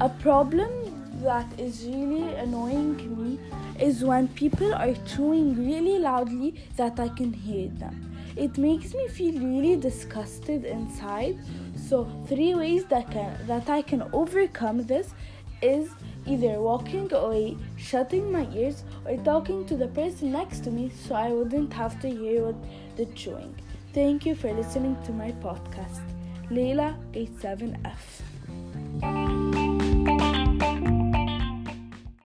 A problem that is really annoying me is when people are chewing really loudly that I can hear them. It makes me feel really disgusted inside. So, three ways that can that I can overcome this is either walking away, shutting my ears, or talking to the person next to me so I wouldn't have to hear what the chewing. Thank you for listening to my podcast. Leila 87F.